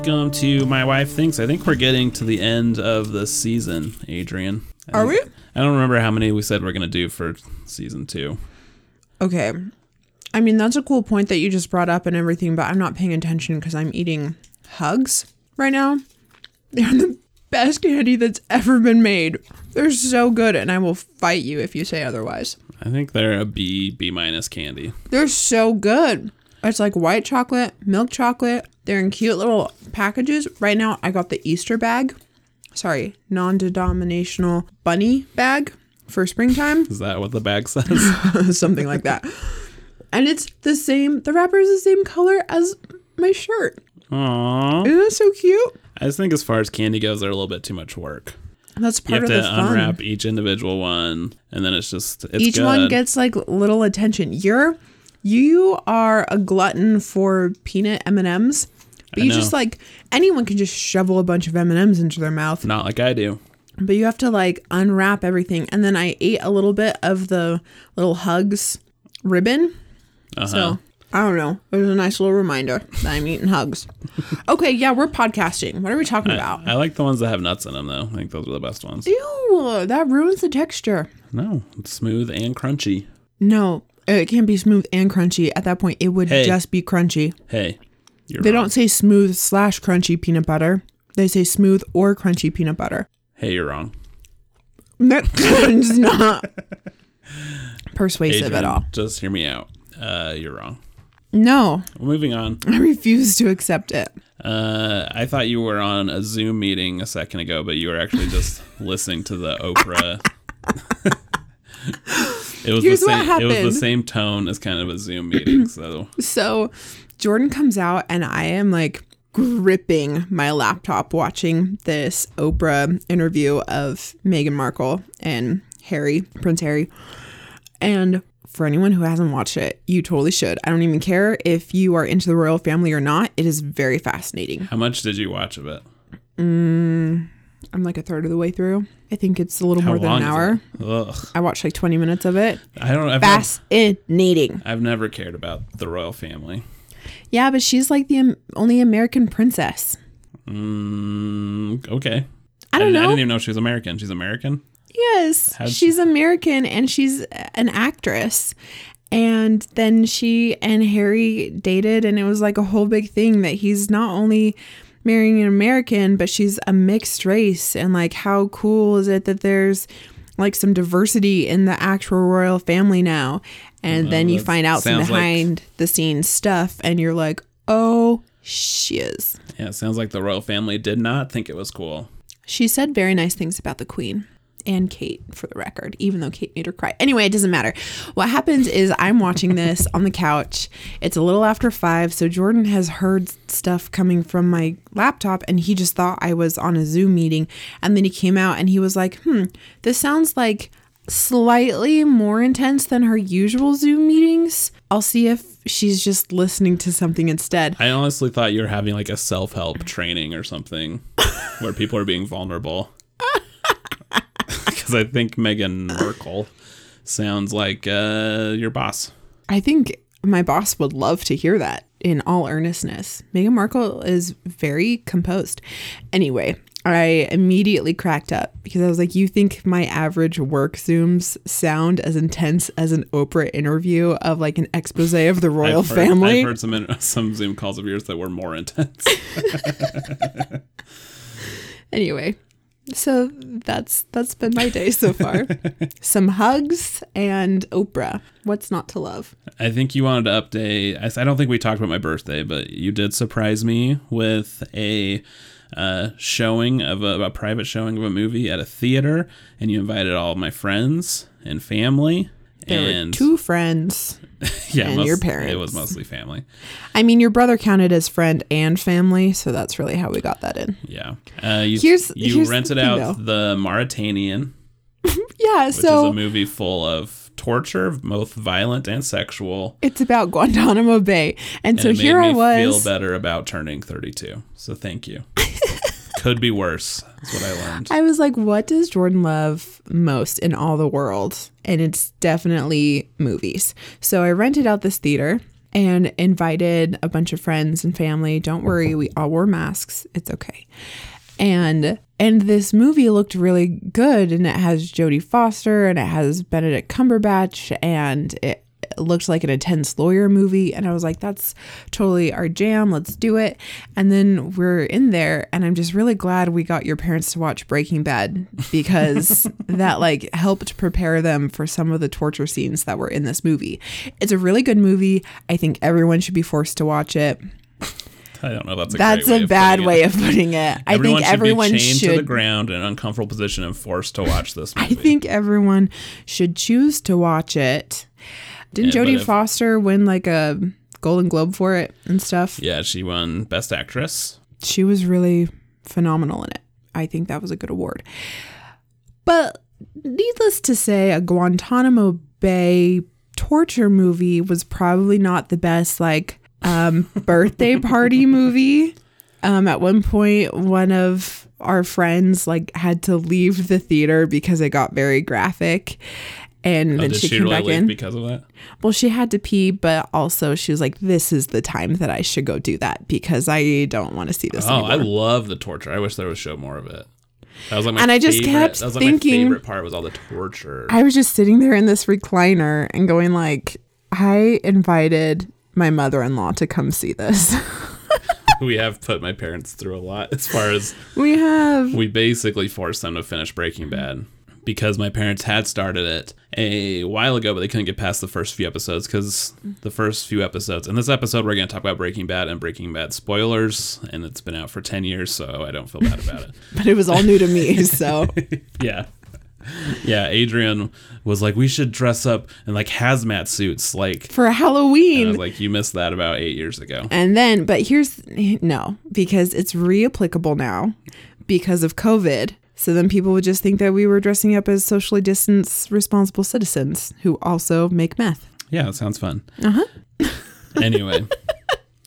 welcome to My Wife Thinks. I think we're getting to the end of the season, Adrian. I Are we? I don't remember how many we said we're going to do for season two. Okay. I mean, that's a cool point that you just brought up and everything, but I'm not paying attention because I'm eating hugs right now. They're the best candy that's ever been made. They're so good, and I will fight you if you say otherwise. I think they're a B, B minus candy. They're so good. It's like white chocolate, milk chocolate. They're in cute little packages. Right now, I got the Easter bag. Sorry, non denominational bunny bag for springtime. Is that what the bag says? something like that. And it's the same, the wrapper is the same color as my shirt. Aww. Isn't that so cute? I just think as far as candy goes, they're a little bit too much work. That's You part have of to the fun. unwrap each individual one, and then it's just it's Each good. one gets like little attention. You're you are a glutton for peanut M&Ms. But I you just like anyone can just shovel a bunch of M&Ms into their mouth. not like I do. But you have to like unwrap everything. And then I ate a little bit of the little hugs ribbon. Uh-huh. So I don't know. It was a nice little reminder that I'm eating hugs. okay, yeah, we're podcasting. What are we talking about? I like the ones that have nuts in them, though. I think those are the best ones. Ew, that ruins the texture. No, it's smooth and crunchy. No, it can't be smooth and crunchy. At that point, it would Hey. just be crunchy. Hey, you're They wrong. don't say smooth slash crunchy peanut butter. They say smooth or crunchy peanut butter. Hey, you're wrong. That's not persuasive Adrian, at all. Just hear me out. Uh, you're wrong. No, moving on. I refuse to accept it. Uh, I thought you were on a Zoom meeting a second ago, but you were actually just listening to the Oprah. It was Here's the what same. It was the same tone as kind of a Zoom meeting. So So Jordan comes out, and I am like gripping my laptop watching this Oprah interview of Meghan Markle and Harry, Prince Harry. And for anyone who hasn't watched it, you totally should. I don't even care if you are into the royal family or not. It is very fascinating. how much did you watch of it? Mm, I'm like a third of the way through. I think it's a little How more than an hour. Ugh, I watched like 20 minutes of it. I don't. I've never, Fascinating. I've never cared about the royal family. Yeah, but she's like the only American princess. Mm, okay. I don't didn't- know. I didn't even know she was American. She's American. Yes, How'd she's American and she's an actress. And then she and Harry dated, and it was like a whole big thing that he's not only marrying an American, but she's a mixed race. And like, how cool is it that there's like some diversity in the actual royal family now? And then you find out some sounds like- behind the scenes stuff, and you're like, oh, shiz. Yeah, it sounds like the royal family did not think it was cool. She said very nice things about the queen and Kate for the record, even though Kate made her cry. Anyway, it doesn't matter. What happens is I'm watching this on the couch. It's a little after five, so Jordan has heard stuff coming from my laptop and he just thought I was on a Zoom meeting. And then he came out and he was like, hmm, this sounds like slightly more intense than her usual Zoom meetings. I'll see if she's just listening to something instead. I honestly thought you were having like a self help training or something where people are being vulnerable. Because I think Meghan Markle sounds like uh, your boss. I think my boss would love to hear that in all earnestness. Meghan Markle is very composed. Anyway, I immediately cracked up because I was like, You think my average work Zooms sound as intense as an Oprah interview of like an expose of the royal I've heard, family? I've heard some some Zoom calls of yours that were more intense. Anyway, so that's that's been my day so far. Some hugs and Oprah. What's not to love? I think you wanted to update. I don't think we talked about my birthday, but you did surprise me with a uh, showing of a, a private showing of a movie at a theater, and you invited all of my friends and family. There and were two friends. yeah, and most- your parents. It was mostly family. I mean, your brother counted as friend and family, so that's really how we got that in. Yeah. Uh, you Here's- you here's rented thing, out the Mauritanian, Yeah, which is so a movie full of torture, both violent and sexual. it's about Guantanamo Bay. And, And so here I feel better about turning 32. So thank you. Could be worse. That's what I learned. I was like, what does Jordan love most in all the world? And it's definitely movies. So I rented out this theater and invited a bunch of friends and family. Don't worry, we all wore masks. It's okay. And and this movie looked really good and it has Jodie Foster and it has Benedict Cumberbatch and it looked like an intense lawyer movie and I was like that's totally our jam let's do it and then we're in there and I'm just really glad we got your parents to watch Breaking Bad because that like helped prepare them for some of the torture scenes that were in this movie it's a really good movie I think everyone should be forced to watch it I don't know. That's a that's way a bad way of putting it I think Everyone think should everyone be chained should to the ground in an uncomfortable position and forced to watch this movie. I think everyone should choose to watch it. Didn't Yeah, Jodie if- Foster win like a Golden Globe for it and stuff? Yeah, she won Best Actress. She was really phenomenal in it. I think that was a good award. But needless to say, a Guantanamo Bay torture movie was probably not the best like um, birthday party movie. Um, at one point, one of our friends like had to leave the theater because it got very graphic, and Oh, then she, she, came really back in. because of that? Well, she had to pee, but also she was like, "This is the time that I should go do that because I don't want to see this." Oh, anymore. I love the torture. I wish there was show more of it. That was like my And I just favorite, kept that was like thinking- my favorite part was all the torture. I was just sitting there in this recliner and going like, I invited my mother-in-law to come see this. we have put my parents through a lot as far as we have we basically forced them to finish Breaking Bad because my parents had started it a while ago, but they couldn't get past the first few episodes because the first few episodes. In this episode, we're going to talk about Breaking Bad and Breaking Bad spoilers, and it's been out for 10 years, so I don't feel bad about it. but it was all new to me, so Yeah. Yeah, Adrian was like, we should dress up in like hazmat suits. Like, for and I Halloween. was like, you missed that about eight years ago. And then, but here's no, because it's reapplicable now because of COVID. So then people would just think that we were dressing up as socially distanced, responsible citizens who also make meth. Yeah, it sounds fun. Uh huh. Anyway,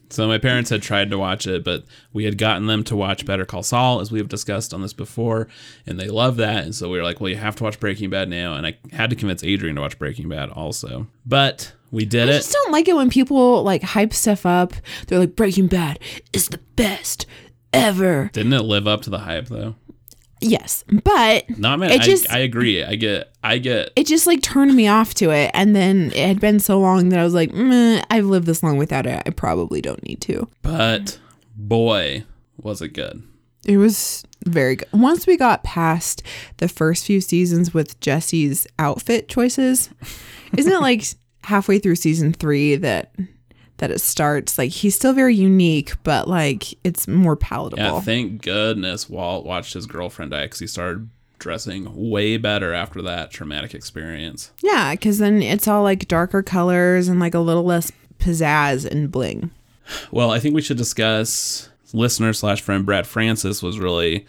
so my parents had tried to watch it, but we had gotten them to watch Better Call Saul, as we have discussed on this before, and they love that. And so we were like, well, you have to watch Breaking Bad now. And I had to convince Adrian to watch Breaking Bad also. But we did I it. I just don't like it when people like hype stuff up. They're like, Breaking Bad is the best ever. Didn't it live up to the hype though? Yes, but Not man. It I, just- I agree. I get. I get. it just like turned me off to it. And then it had been so long that I was like, "Meh, I've lived this long without it. I probably don't need to. But boy, was it good. It was very good. Once we got past the first few seasons with Jesse's outfit choices, isn't it like halfway through season three that that it starts? Like he's still very unique, but like it's more palatable. Yeah, thank goodness Walt watched his girlfriend die because he started dressing way better after that traumatic experience. Yeah, because then it's all like darker colors and like a little less pizzazz and bling. Well, I think we should discuss listener slash friend Brad Francis was really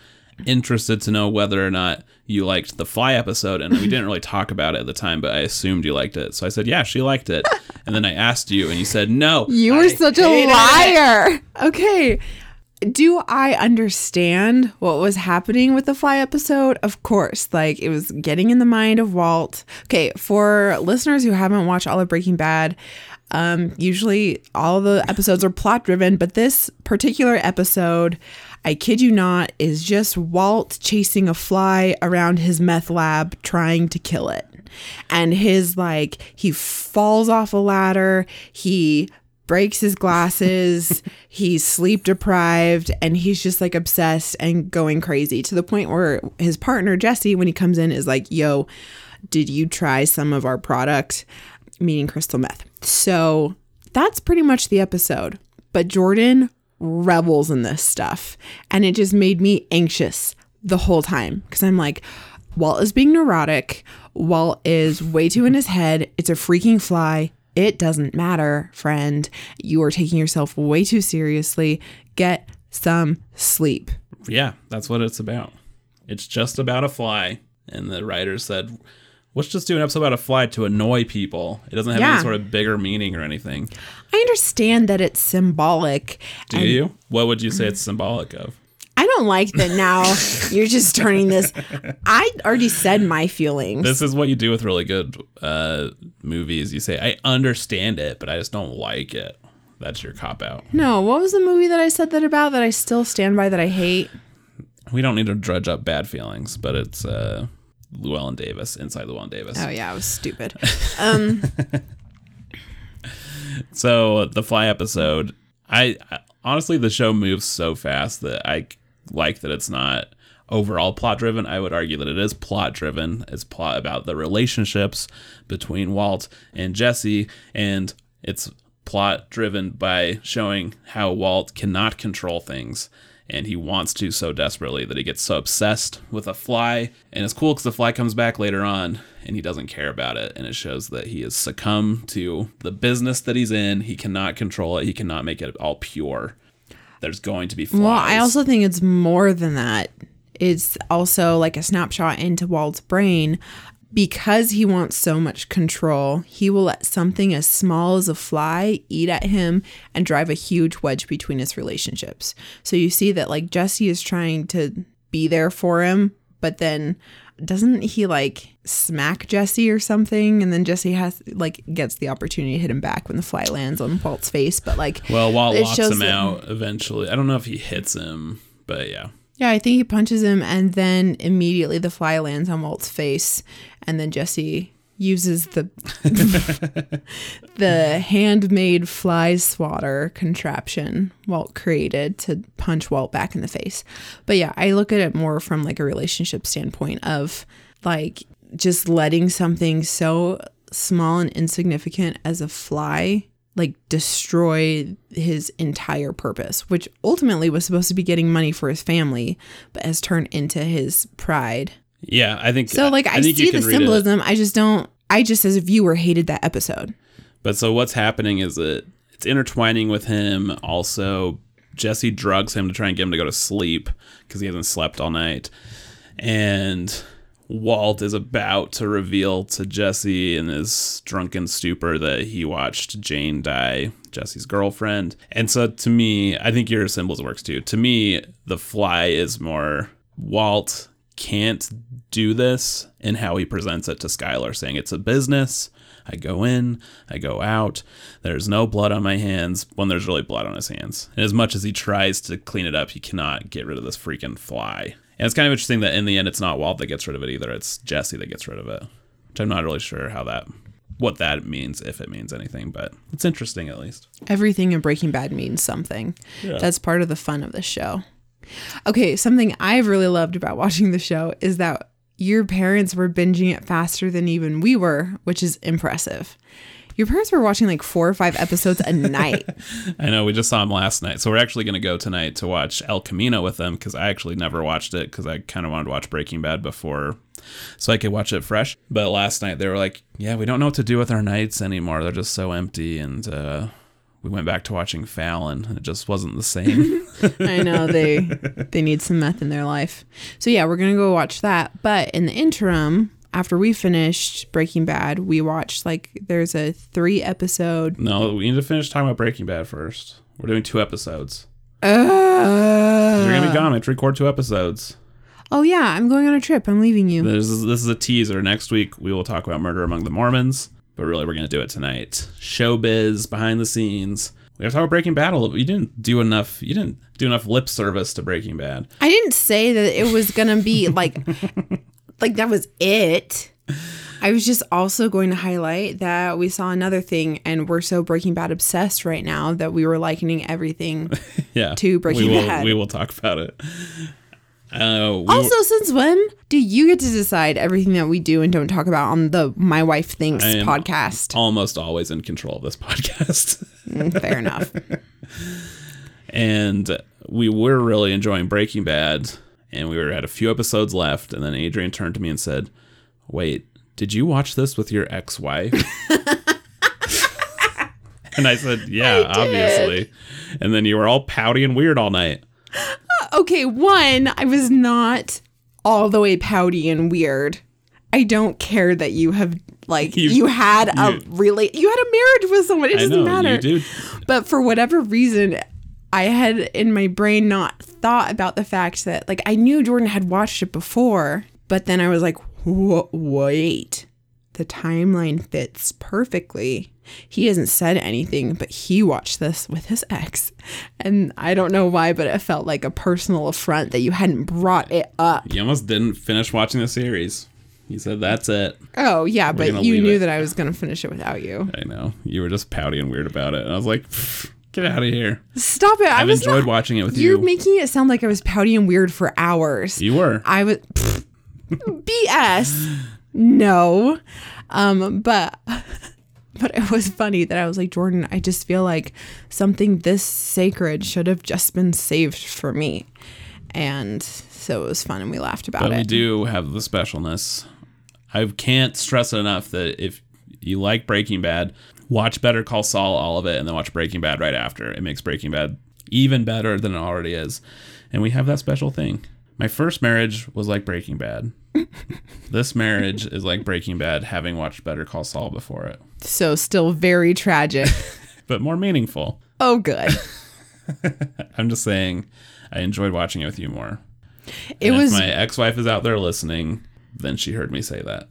interested to know whether or not you liked the fly episode and we didn't really talk about it at the time but i assumed you liked it so i said yeah she liked it and then i asked you and you said no You were I such a hated it." liar. Okay. Do I understand what was happening with the fly episode? Of course. Like it was getting in the mind of Walt. Okay, for listeners who haven't watched all of Breaking Bad, um, usually all of the episodes are plot driven, but this particular episode, I kid you not, is just Walt chasing a fly around his meth lab trying to kill it. And his like he falls off a ladder, he breaks his glasses, he's sleep deprived, and he's just like obsessed and going crazy to the point where his partner Jesse, when he comes in, is like, Yo, did you try some of our product? Meaning crystal meth. So that's pretty much the episode. But Jordan revels in this stuff. And it just made me anxious the whole time because I'm like, Walt is being neurotic. Walt is way too in his head. It's a freaking fly. It doesn't matter, friend. You are taking yourself way too seriously. Get some sleep. yeah that's what it's about it's just about a fly and the writer said let's just do an episode about a fly to annoy people it doesn't have Yeah. any sort of bigger meaning or anything I understand that it's symbolic. do you what would you say it's symbolic of I I don't like that now you're just turning this. I already said my feelings. This is what you do with really good uh, movies. You say, I understand it, but I just don't like it. That's your cop out. no, what was the movie that I said that about that I still stand by that I hate? We don't need to drudge up bad feelings, but it's uh, Llewyn Davis, inside Llewyn Davis. Oh yeah, I was stupid. Um, So the fly episode, I, I honestly the show moves so fast that I like that it's not overall plot driven. I would argue that it is plot driven. It's plot about the relationships between Walt and Jesse, and it's plot driven by showing how Walt cannot control things. And he wants to so desperately that he gets so obsessed with a fly. And it's cool because the fly comes back later on and he doesn't care about it. And it shows that he has succumbed to the business that he's in. He cannot control it, he cannot make it all pure. There's going to be flies. well, I also think it's more than that. It's also like a snapshot into Walt's brain. Because he wants so much control, he will let something as small as a fly eat at him and drive a huge wedge between his relationships. So you see that like Jesse is trying to be there for him, but then doesn't he like smack Jesse or something? And then Jesse has like gets the opportunity to hit him back when the fly lands on Walt's face. But like, well, Walt locks him that- out eventually. I don't know if he hits him, but yeah. Yeah, I think he punches him, and then immediately the fly lands on Walt's face, and then Jesse uses the the handmade fly swatter contraption Walt created to punch Walt back in the face. But yeah, I look at it more from like a relationship standpoint of like just letting something so small and insignificant as a fly like destroy his entire purpose, which ultimately was supposed to be getting money for his family, but has turned into his pride. Yeah, I think So like I, you see the it. symbolism, I just don't I just as a viewer hated that episode. But so what's happening is that it's intertwining with him. Also, Jesse drugs him to try and get him to go to sleep because he hasn't slept all night. And Walt is about to reveal to Jesse in his drunken stupor that he watched Jane die, Jesse's girlfriend. And so to me, I think your symbols works too. To me, the fly is more Walt can't do this in how he presents it to Skyler, saying it's a business. I go in, I go out. There's no blood on my hands when there's really blood on his hands. And as much as he tries to clean it up, he cannot get rid of this freaking fly. And it's kind of interesting that in the end, it's not Walt that gets rid of it either. It's Jesse that gets rid of it, which I'm not really sure how that, what that means, if it means anything, but it's interesting at least. Everything in Breaking Bad means something. That's part of the fun of the show. Okay, something I've really loved about watching the show is that your parents were binging it faster than even we were, which is impressive. Your parents were watching like four or five episodes a night. I know we just saw them last night, so we're actually going to go tonight to watch El Camino with them because I actually never watched it because I kind of wanted to watch Breaking Bad before, so I could watch it fresh. But last night they were like, "Yeah, we don't know what to do with our nights anymore. They're just so empty," and uh, we went back to watching Fallon. and It just wasn't the same. I know they they need some meth in their life. So yeah, we're gonna go watch that. But in the interim, after we finished Breaking Bad, we watched like there's a three episode. no, we need to finish talking about Breaking Bad first. We're doing two episodes. Uh, You're gonna be gone. We have to record two episodes. oh yeah, I'm going on a trip. I'm leaving you. This is, this is a teaser. Next week we will talk about Murder Among the Mormons, but really we're gonna do it tonight. Showbiz, behind the scenes. We have to talk about Breaking Bad a little. You didn't do enough. You didn't do enough lip service to Breaking Bad. I didn't say that it was gonna be like like that was it. I was just also going to highlight that we saw another thing, and we're so Breaking Bad obsessed right now that we were likening everything. Yeah, To Breaking we will, Bad. We will talk about it. Uh, we Also, since when do you get to decide everything that we do and don't talk about on the My Wife Thinks I podcast? almost always in control of this podcast. Mm, Fair enough. and we were really enjoying Breaking Bad, and we were at a few episodes left, and then Adrian turned to me and said, "Wait, did you watch this with your ex-wife?" and I said, "Yeah, did. obviously." And then you were all pouty and weird all night. Okay, one, I was not all the way pouty and weird. I don't care that you have like You- you, had a really you had a marriage with someone. It doesn't know matter. But for whatever reason, I had in my brain not thought about the fact that like I knew Jordan had watched it before, but then I was like, "Wha- wait, the timeline fits perfectly. He hasn't said anything, but he watched this with his ex. And I don't know why, but it felt like a personal affront that you hadn't brought it up. You almost didn't finish watching the series. You said that's it. Oh, yeah, gonna but you knew it. that I was going to finish it without you. I know. You were just pouty and weird about it. And I was like, get out of here. Stop it. I I've was enjoyed not- watching it with You're you. making it sound like I was pouty and weird for hours. you were. I was BS. No. Um, but but it was funny that I was like, Jordan, I just feel like something this sacred should have just been saved for me. And so it was fun and we laughed about But it. we do have the specialness. I can't stress it enough that if you like Breaking Bad, watch Better Call Saul, all of it, and then watch Breaking Bad right after. It makes Breaking Bad even better than it already is. And we have that special thing. My first marriage was like Breaking Bad. this marriage is like Breaking Bad, having watched Better Call Saul before it, So still very tragic. but more meaningful. oh good. I'm just saying, I enjoyed watching it with you more. It And was my ex-wife is out there listening, then she heard me say that.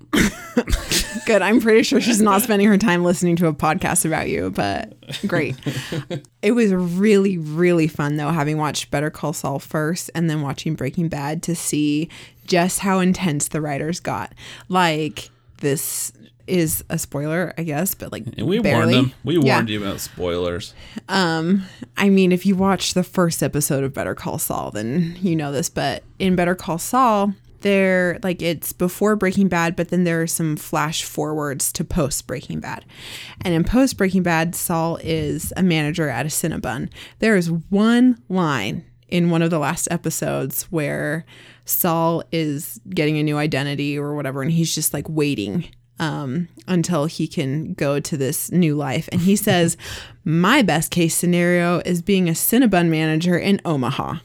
Good. I'm pretty sure she's not spending her time listening to a podcast about you, but great. it was really, really fun though, having watched Better Call Saul first and then watching Breaking Bad to see just how intense the writers got. Like this is a spoiler, I guess, but like And we barely. warned them. We Yeah. warned you about spoilers. Um, I mean, if you watch the first episode of Better Call Saul, then you know this. But in Better Call Saul, there like it's before Breaking Bad, but then there are some flash forwards to post Breaking Bad. And in post Breaking Bad, Saul is a manager at a Cinnabon. There is one line in one of the last episodes where Saul is getting a new identity or whatever, and he's just like waiting um, until he can go to this new life. And he says, My best case scenario is being a Cinnabon manager in Omaha.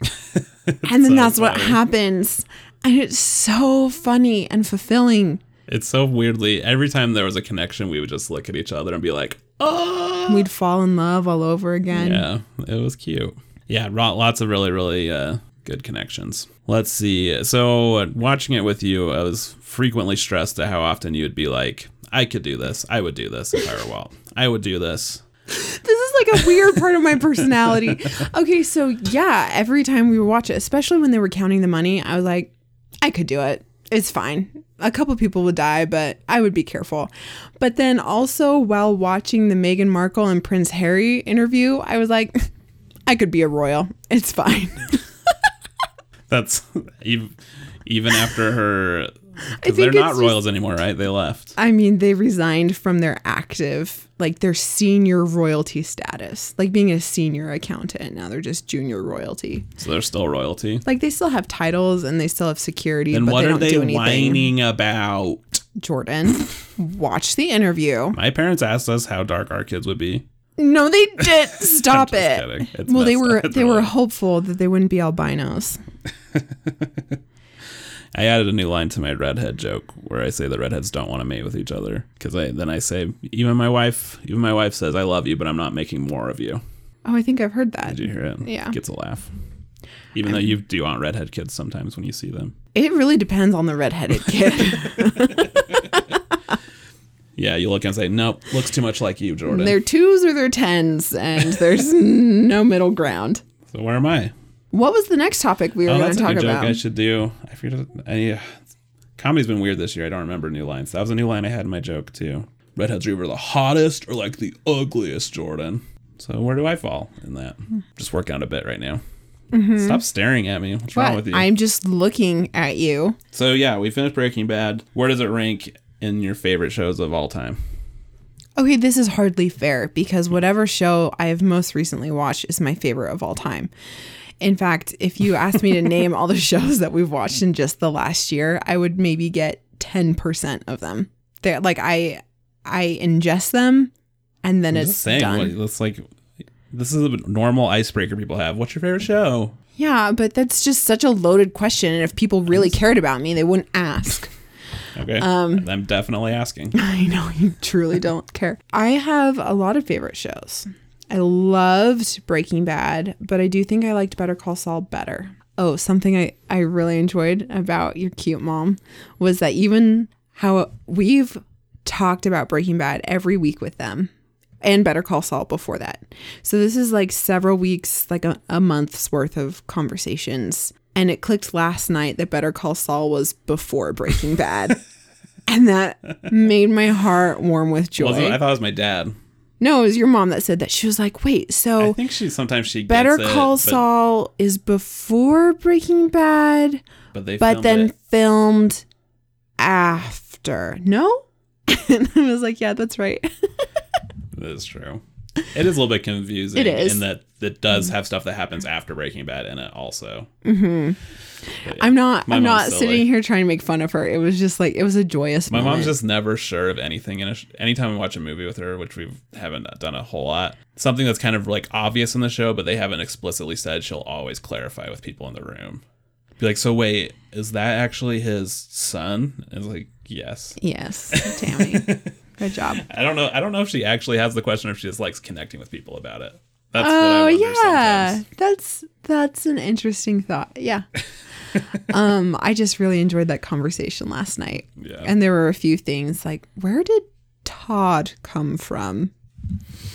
and then so that's what happens. And it's so funny and fulfilling. It's so weirdly every time there was a connection, we would just look at each other and be like, "Oh, We'd fall in love all over again. yeah." It was cute. Yeah, lots of really, really uh, good connections. Let's see. So uh, watching it with you, I was frequently stressed at how often you would be like, "I could do this. I would do this if I were Walt. I would do this." This is like a weird part of my personality. Okay, so yeah, every time we would watch it, especially when they were counting the money, I was like, I could do it. It's fine. A couple people would die, but I would be careful. But then also while watching the Meghan Markle and Prince Harry interview, I was like, I could be a royal. It's fine. That's even after her. I Because they're not royals anymore, right? They left. I mean, they resigned from their active, like their senior royalty status, like being a senior accountant. Now they're just junior royalty. So they're still royalty. Like they still have titles and they still have security, but what they are they whining about? Jordan, watch the interview. My parents asked us how dark our kids would be. No, they did. Stop just it. Well, they were they were hopeful that they wouldn't be albinos. I added a new line to my redhead joke where I say the redheads don't want to mate with each other because I then I say even my wife even my wife says I love you but I'm not making more of you. Oh, I think I've heard that. Did you hear it? Yeah. Gets a laugh. Even though um, you do want redhead kids sometimes when you see them. It really depends on the redheaded kid. Yeah, you look and say, Nope, looks too much like you, Jordan. they're twos or they're tens, and there's no middle ground. so where am I? What was the next topic we were Oh, going to a talk about? I should do. I forget. I, uh, comedy's been weird this year. I don't remember new lines. That was a new line I had in my joke too. Redheads are either the hottest or like the ugliest, Jordan. So where do I fall in that? Just working out a bit right now. Stop staring at me. What's wrong with you? I'm just looking at you. so yeah, we finished Breaking Bad. Where does it rank in your favorite shows of all time? Okay, this is hardly fair because whatever show I have most recently watched is my favorite of all time. In fact, if you asked me to name all the shows that we've watched in just the last year, I would maybe get 10% of them. They're like I I ingest them and then I'm it's saying. done. That's like. This is a normal icebreaker people have. What's your favorite show? Yeah, but that's just such a loaded question and if people really cared about me, they wouldn't ask. Okay, Um, I'm definitely asking. I know you truly don't care. I have a lot of favorite shows. I loved Breaking Bad, but I do think I liked Better Call Saul better. Oh, something I, I really enjoyed about your cute mom was that even how we've talked about Breaking Bad every week with them and Better Call Saul before that. So this is like several weeks, like a, a month's worth of conversations. And it clicked last night that Better Call Saul was before Breaking Bad. and that made my heart warm with joy. I thought it was my dad. No, it was your mom that said that. She was like, wait, so I think she sometimes she Better gets it, Call but, Saul is before Breaking Bad, but they but filmed then it. filmed after. No? and I was like, yeah, that's right. That is true. It is a little bit confusing. It is. in that it does have stuff that happens after Breaking Bad in it also. Mm-hmm. I'm not I'm not silly. sitting here trying to make fun of her. It was just like it was a joyous My moment. mom's just never sure of anything. In a sh- anytime we watch a movie with her, which we haven't done a whole lot, something that's kind of like obvious in the show, but they haven't explicitly said, she'll always clarify with people in the room. Be like, so wait, is that actually his son? And it's like, yes. Yes, Tammy. Good job. I don't know. I don't know if she actually has the question or if she just likes connecting with people about it. That's what Oh yeah, sometimes. that's that's an interesting thought. Yeah. um, I just really enjoyed that conversation last night, Yeah. and there were a few things like, where did Todd come from?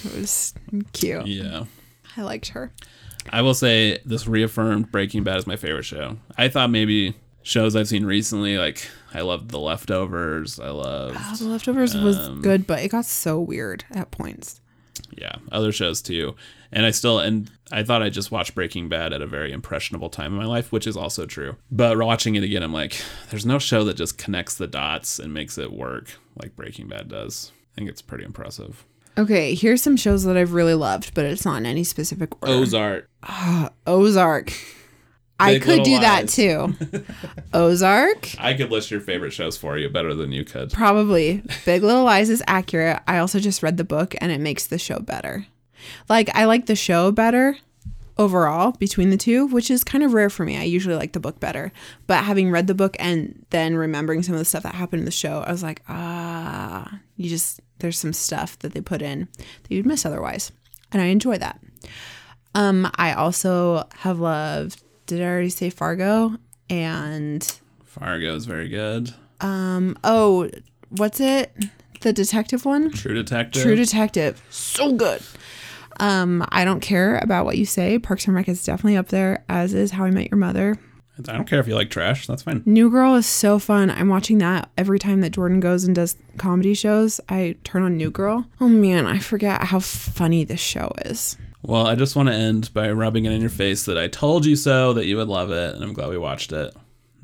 It was cute. yeah. I liked her. I will say this reaffirmed Breaking Bad is my favorite show. I thought maybe shows I've seen recently, like I loved The Leftovers. I loved Oh, the leftovers was Um, good, but it got so weird at points. yeah other shows too. And I still and I thought I just watched Breaking Bad at a very impressionable time in my life, which is also true. But watching it again, I'm like, there's no show that just connects the dots and makes it work like Breaking Bad does. I think it's pretty impressive. Okay, here's some shows that I've really loved, but it's not in any specific order. Ozark. Ozark. I could Little do that too. Ozark, I could list your favorite shows for you better than you could. probably. Big Little Lies is accurate. I also just read the book and it makes the show better. Like, I like the show better overall between the two, which is kind of rare for me. I usually like the book better. But having read the book and then remembering some of the stuff that happened in the show, I was like, ah, you just, there's some stuff that they put in that you'd miss otherwise. And I enjoy that. Um, I also have loved, did I already say Fargo? And Fargo is very good. um, oh, what's it? The detective one? True Detective. True Detective. So good. Um, I don't care about what you say. Parks and Rec is definitely up there, as is How I Met Your Mother. I don't care if you like trash. That's fine. New Girl is so fun. I'm watching that every time that Jordan goes and does comedy shows. I turn on New Girl. Oh man, I forget how funny this show is. Well, I just want to end by rubbing it in your face that I told you so, that you would love it, and I'm glad we watched it.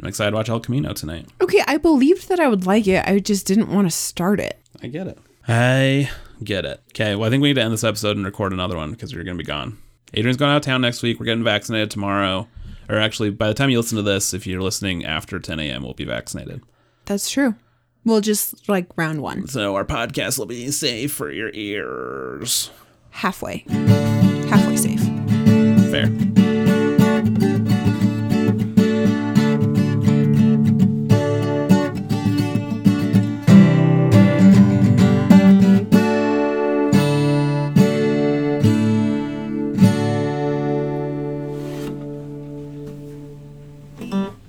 I'm excited to watch El Camino tonight. Okay, I believed that I would like it. I just didn't want to start it. I get it. I get it. Okay, well, I think we need to end this episode and record another one because you're going to be gone. Adrian's going out of town next week. We're getting vaccinated tomorrow. Or actually, by the time you listen to this, if you're listening after 10 a.m., we'll be vaccinated. That's true. We'll just like round one, So our podcast will be safe for your ears. halfway, halfway safe. Fair.